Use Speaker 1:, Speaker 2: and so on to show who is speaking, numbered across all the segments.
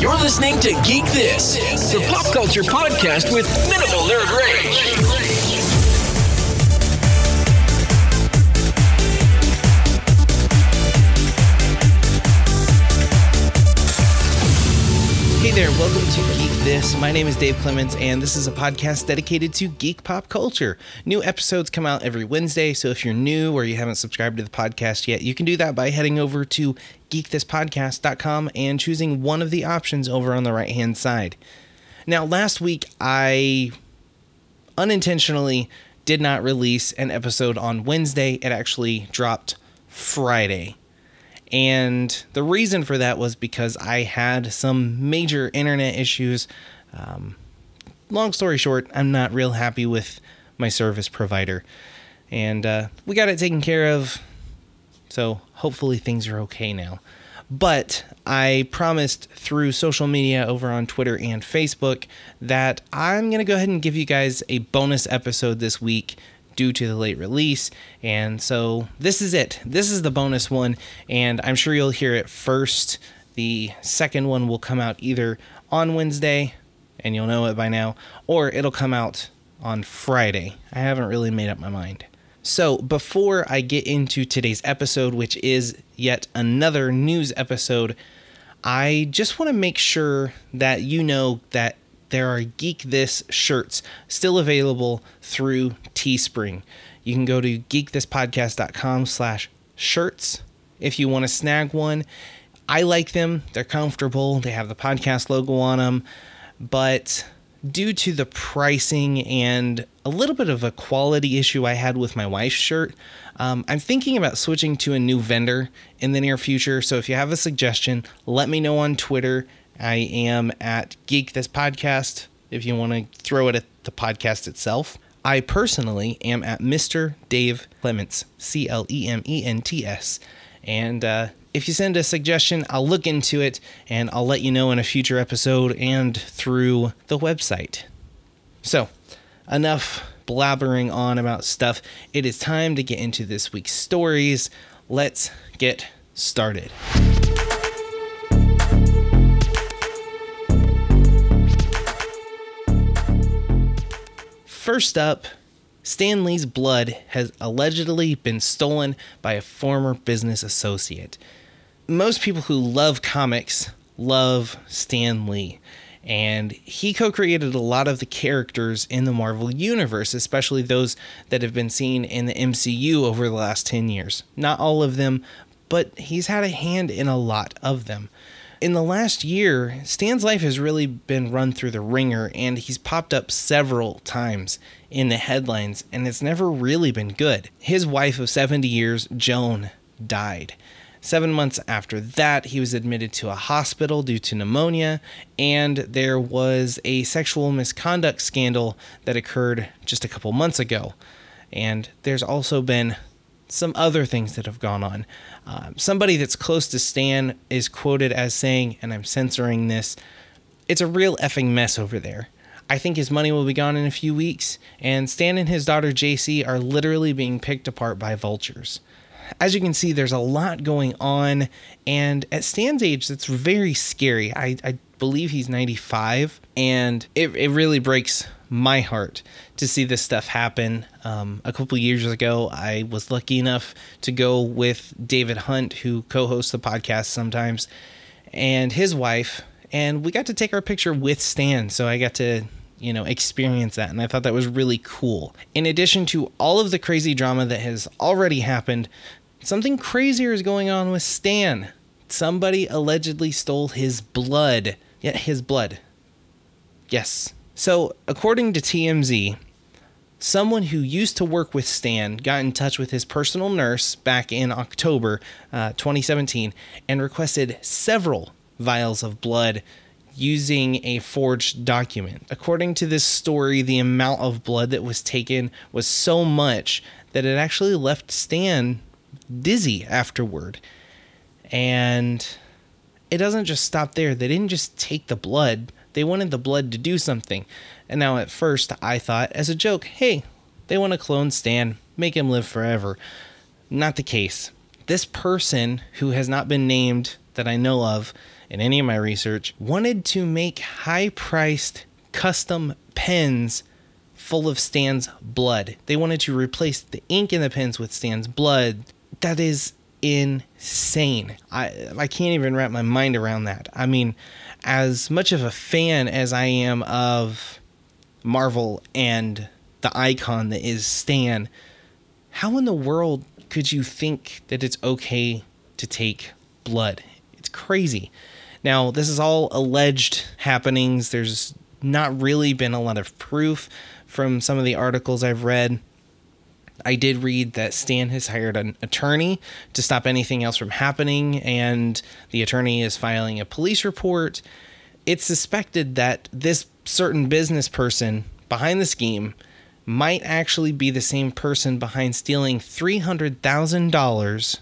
Speaker 1: You're listening to Geek This, the pop culture podcast with minimal nerd rage.
Speaker 2: Hey there, welcome to Geek This. My name is Dave Clements, and this is a podcast dedicated to geek pop culture. New episodes come out every Wednesday, so if you're new or you haven't subscribed to the podcast yet, you can do that by heading over to geekthispodcast.com and choosing one of the options over on the right hand side. Now, last week I unintentionally did not release an episode on Wednesday, it actually dropped Friday. And the reason for that was because I had some major internet issues. Um, long story short, I'm not real happy with my service provider. And uh, we got it taken care of. So hopefully things are okay now. But I promised through social media over on Twitter and Facebook that I'm going to go ahead and give you guys a bonus episode this week due to the late release. And so this is it. This is the bonus one, and I'm sure you'll hear it first. The second one will come out either on Wednesday, and you'll know it by now, or it'll come out on Friday. I haven't really made up my mind. So, before I get into today's episode, which is yet another news episode, I just want to make sure that you know that there are Geek This shirts still available through Teespring. You can go to geekthispodcast.com slash shirts if you want to snag one. I like them. They're comfortable. They have the podcast logo on them. But due to the pricing and a little bit of a quality issue I had with my wife's shirt, um, I'm thinking about switching to a new vendor in the near future. So if you have a suggestion, let me know on Twitter. I am at Geek This Podcast if you want to throw it at the podcast itself. I personally am at Mr. Dave Clements, C L E M E N T S. And uh, if you send a suggestion, I'll look into it and I'll let you know in a future episode and through the website. So, enough blabbering on about stuff. It is time to get into this week's stories. Let's get started. First up, Stan Lee's blood has allegedly been stolen by a former business associate. Most people who love comics love Stan Lee, and he co created a lot of the characters in the Marvel Universe, especially those that have been seen in the MCU over the last 10 years. Not all of them, but he's had a hand in a lot of them in the last year, Stan's life has really been run through the ringer, and he's popped up several times in the headlines, and it's never really been good. His wife of 70 years, Joan, died. Seven months after that, he was admitted to a hospital due to pneumonia, and there was a sexual misconduct scandal that occurred just a couple months ago. And there's also been some other things that have gone on. Um, somebody that's close to Stan is quoted as saying, and I'm censoring this, it's a real effing mess over there. I think his money will be gone in a few weeks, and Stan and his daughter JC are literally being picked apart by vultures. As you can see, there's a lot going on, and at Stan's age, that's very scary. I, I believe he's 95, and it, it really breaks my heart to see this stuff happen. Um, a couple years ago, I was lucky enough to go with David Hunt, who co hosts the podcast sometimes, and his wife, and we got to take our picture with Stan. So I got to you know experience that and i thought that was really cool. In addition to all of the crazy drama that has already happened something crazier is going on with stan. Somebody allegedly stole his blood. Yeah his blood. Yes so, according to TMZ, someone who used to work with Stan got in touch with his personal nurse back in October uh, 2017 and requested several vials of blood using a forged document. According to this story, the amount of blood that was taken was so much that it actually left Stan dizzy afterward. And it doesn't just stop there. They didn't just take the blood, they wanted the blood to do something. And now, at first, I thought, as a joke, hey, they want to clone Stan, make him live forever. Not the case. This person, who has not been named that I know of in any of my research, wanted to make high priced custom pens full of Stan's blood. They wanted to replace the ink in the pens with Stan's blood. That is insane. I I can't even wrap my mind around that. I mean, as much of a fan as I am of Marvel and the icon that is Stan, how in the world could you think that it's okay to take blood? It's crazy. Now, this is all alleged happenings. There's not really been a lot of proof from some of the articles I've read. I did read that Stan has hired an attorney to stop anything else from happening, and the attorney is filing a police report. It's suspected that this certain business person behind the scheme might actually be the same person behind stealing $300,000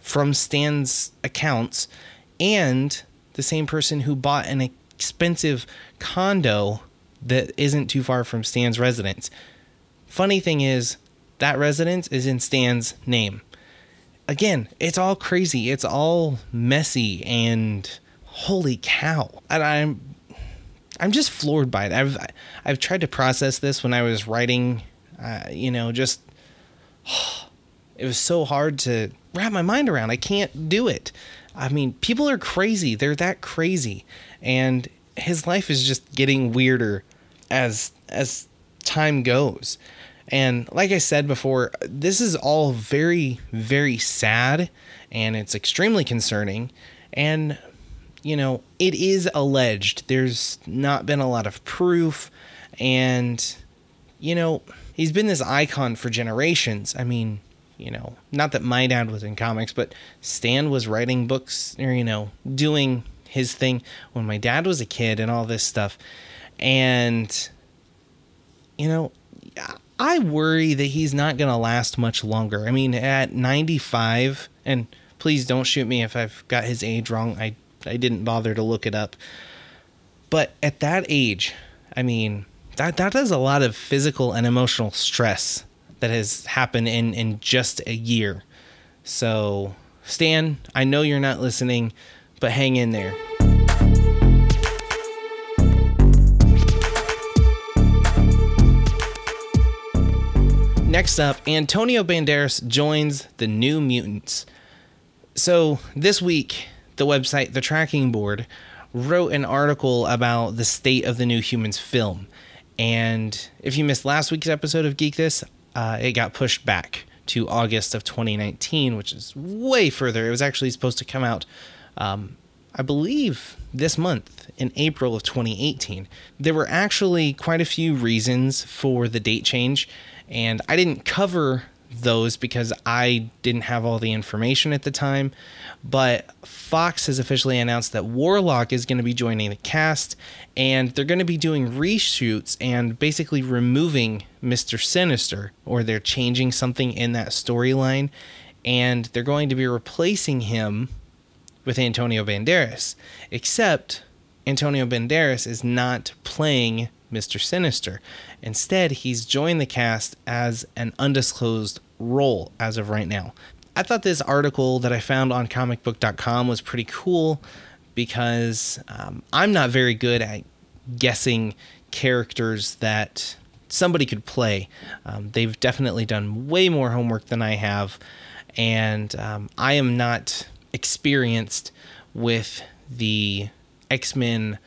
Speaker 2: from Stan's accounts and the same person who bought an expensive condo that isn't too far from Stan's residence. Funny thing is, that residence is in Stan's name. Again, it's all crazy. It's all messy and holy cow. And I'm I'm just floored by it. I've I've tried to process this when I was writing uh, you know, just it was so hard to wrap my mind around. I can't do it. I mean, people are crazy. They're that crazy. And his life is just getting weirder as as time goes. And like I said before, this is all very, very sad and it's extremely concerning. And, you know, it is alleged. There's not been a lot of proof. And, you know, he's been this icon for generations. I mean, you know, not that my dad was in comics, but Stan was writing books or, you know, doing his thing when my dad was a kid and all this stuff. And, you know, I worry that he's not going to last much longer. I mean, at 95, and please don't shoot me if I've got his age wrong. I, I didn't bother to look it up. But at that age, I mean, that, that is a lot of physical and emotional stress that has happened in, in just a year. So, Stan, I know you're not listening, but hang in there. Next up, Antonio Banderas joins the New Mutants. So, this week, the website The Tracking Board wrote an article about the state of the New Mutants film. And if you missed last week's episode of Geek This, uh, it got pushed back to August of 2019, which is way further. It was actually supposed to come out, um, I believe, this month in April of 2018. There were actually quite a few reasons for the date change and I didn't cover those because I didn't have all the information at the time. But Fox has officially announced that Warlock is going to be joining the cast, and they're going to be doing reshoots and basically removing Mr. Sinister, or they're changing something in that storyline, and they're going to be replacing him with Antonio Banderas. Except Antonio Banderas is not playing Mr. Sinister. Instead, he's joined the cast as an undisclosed role as of right now. I thought this article that I found on comicbook.com was pretty cool because um, I'm not very good at guessing characters that somebody could play. Um, they've definitely done way more homework than I have, and um, I am not experienced with the X Men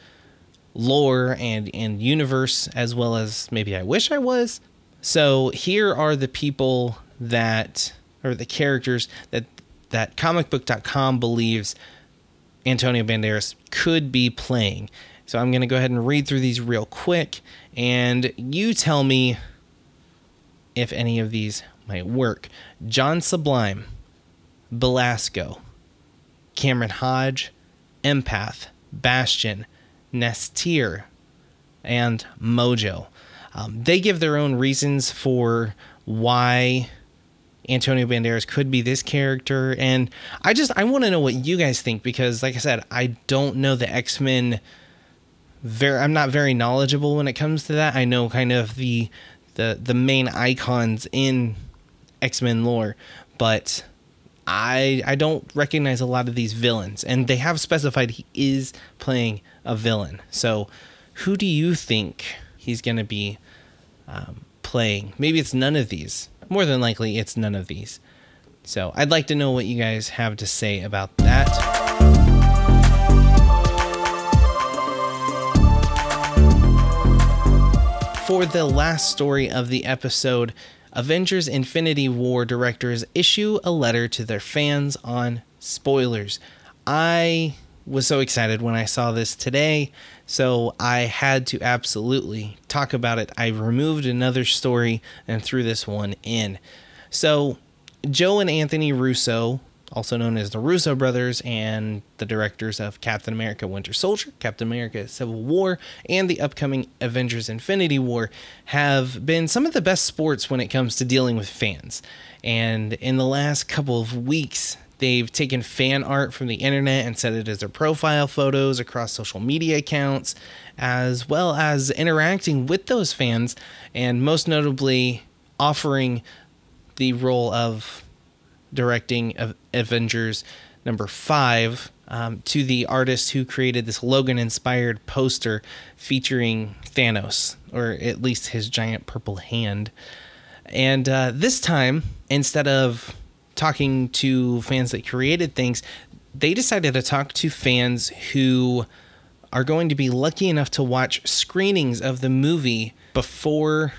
Speaker 2: lore and and universe as well as maybe I wish I was. So here are the people that or the characters that that comicbook.com believes Antonio Banderas could be playing. So I'm going to go ahead and read through these real quick and you tell me if any of these might work. John Sublime, Belasco, Cameron Hodge, Empath, Bastion, N'astirh, and Mojo. Um, they give their own reasons for why Antonio Banderas could be this character, and I just I want to know what you guys think because, like I said, I don't know the X Men. Very, I'm not very knowledgeable when it comes to that. I know kind of the the the main icons in X Men lore, but I I don't recognize a lot of these villains, and they have specified he is playing a villain. So, who do you think he's going to be um, playing? Maybe it's none of these. More than likely, it's none of these. So, I'd like to know what you guys have to say about that. For the last story of the episode, Avengers Infinity War directors issue a letter to their fans on spoilers. I was so excited when I saw this today, so I had to absolutely talk about it. I removed another story and threw this one in. So, Joe and Anthony Russo also known as the Russo brothers, and the directors of Captain America Winter Soldier, Captain America Civil War, and the upcoming Avengers Infinity War, have been some of the best sports when it comes to dealing with fans. And in the last couple of weeks, they've taken fan art from the internet and set it as their profile photos across social media accounts, as well as interacting with those fans, and most notably offering the role of directing of Avengers number five um, to the artist who created this Logan inspired poster featuring Thanos, or at least his giant purple hand. And uh, this time, instead of talking to fans that created things, they decided to talk to fans who are going to be lucky enough to watch screenings of the movie before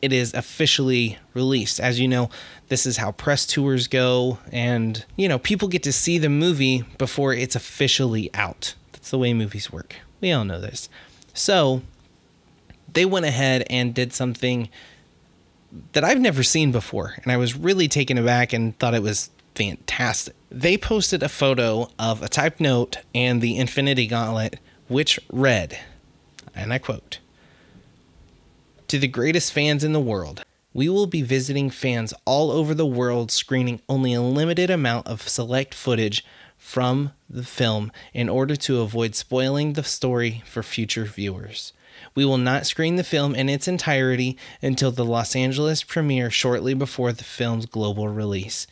Speaker 2: it is officially released. As you know, this is how press tours go, and you know, people get to see the movie before it's officially out. That's the way movies work. We all know this. So, they went ahead and did something that I've never seen before, and I was really taken aback and thought it was fantastic. They posted a photo of a typed note and the Infinity Gauntlet, which read, and I quote, to the greatest fans in the world. We will be visiting fans all over the world, screening only a limited amount of select footage from the film in order to avoid spoiling the story for future viewers. We will not screen the film in its entirety until the Los Angeles premiere shortly before the film's global release.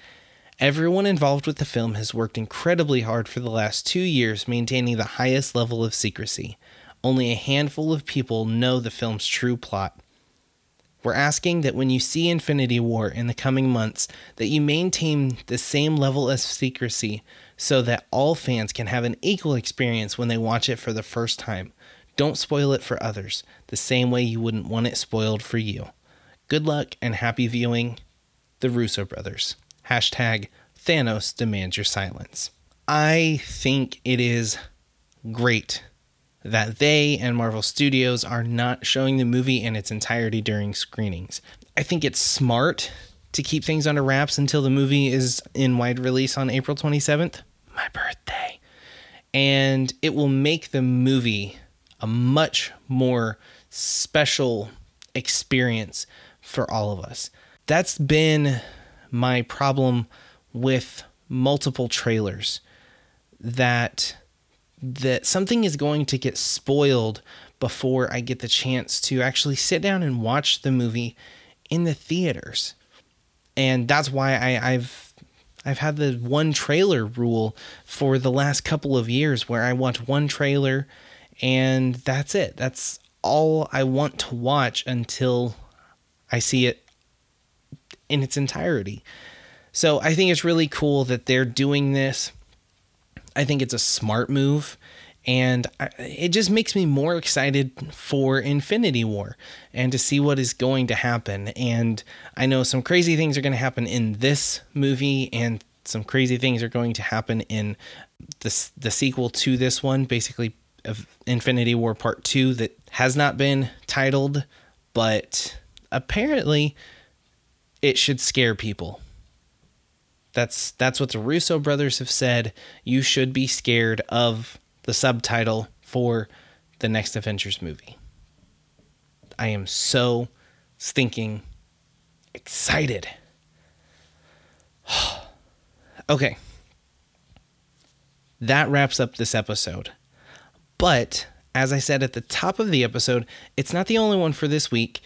Speaker 2: Everyone involved with the film has worked incredibly hard for the last two years, maintaining the highest level of secrecy. Only a handful of people know the film's true plot. We're asking that when you see Infinity War in the coming months, that you maintain the same level of secrecy so that all fans can have an equal experience when they watch it for the first time. Don't spoil it for others, the same way you wouldn't want it spoiled for you. Good luck and happy viewing. The Russo Brothers. Hashtag Thanos demands your silence. I think it is great that they and Marvel Studios are not showing the movie in its entirety during screenings. I think it's smart to keep things under wraps until the movie is in wide release on April 27th, my birthday. And it will make the movie a much more special experience for all of us. That's been my problem with multiple trailers that that something is going to get spoiled before I get the chance to actually sit down and watch the movie in the theaters. And that's why I, I've I've had the one trailer rule for the last couple of years where I watch one trailer and that's it. That's all I want to watch until I see it in its entirety. So I think it's really cool that they're doing this. I think it's a smart move and it just makes me more excited for Infinity War and to see what is going to happen. And I know some crazy things are going to happen in this movie, and some crazy things are going to happen in the the sequel to this one, basically of Infinity War Part Two, that has not been titled, but apparently it should scare people. That's that's what the Russo brothers have said. You should be scared of the subtitle for the next Avengers movie. I am so stinking excited. okay. That wraps up this episode. But as I said at the top of the episode, it's not the only one for this week.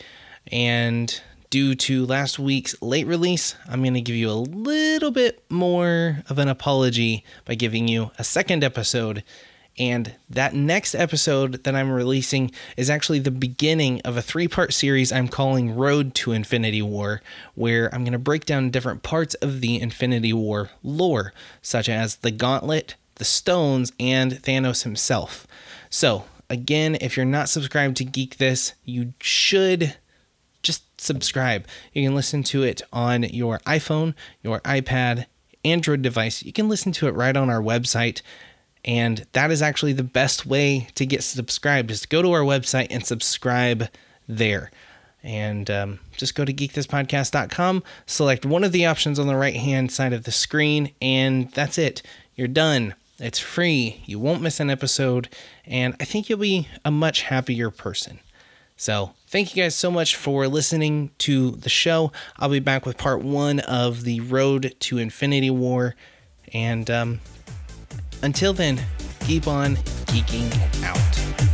Speaker 2: And due to last week's late release, I'm going to give you a little bit more of an apology by giving you a second episode. And that next episode that I'm releasing is actually the beginning of a three part series I'm calling Road to Infinity War, where I'm going to break down different parts of the Infinity War lore, such as the Gauntlet, the Stones, and Thanos himself. So, again, if you're not subscribed to Geek This, you should just subscribe. You can listen to it on your iPhone, your iPad, Android device. You can listen to it right on our website. And that is actually the best way to get subscribed to go to our website and subscribe there. And um, just go to geekthispodcast.com, select one of the options on the right hand side of the screen, and that's it. You're done. It's free. You won't miss an episode, and I think you'll be a much happier person. So, thank you guys so much for listening to the show. I'll be back with part one of the Road to Infinity War. And um, until then, keep on geeking out.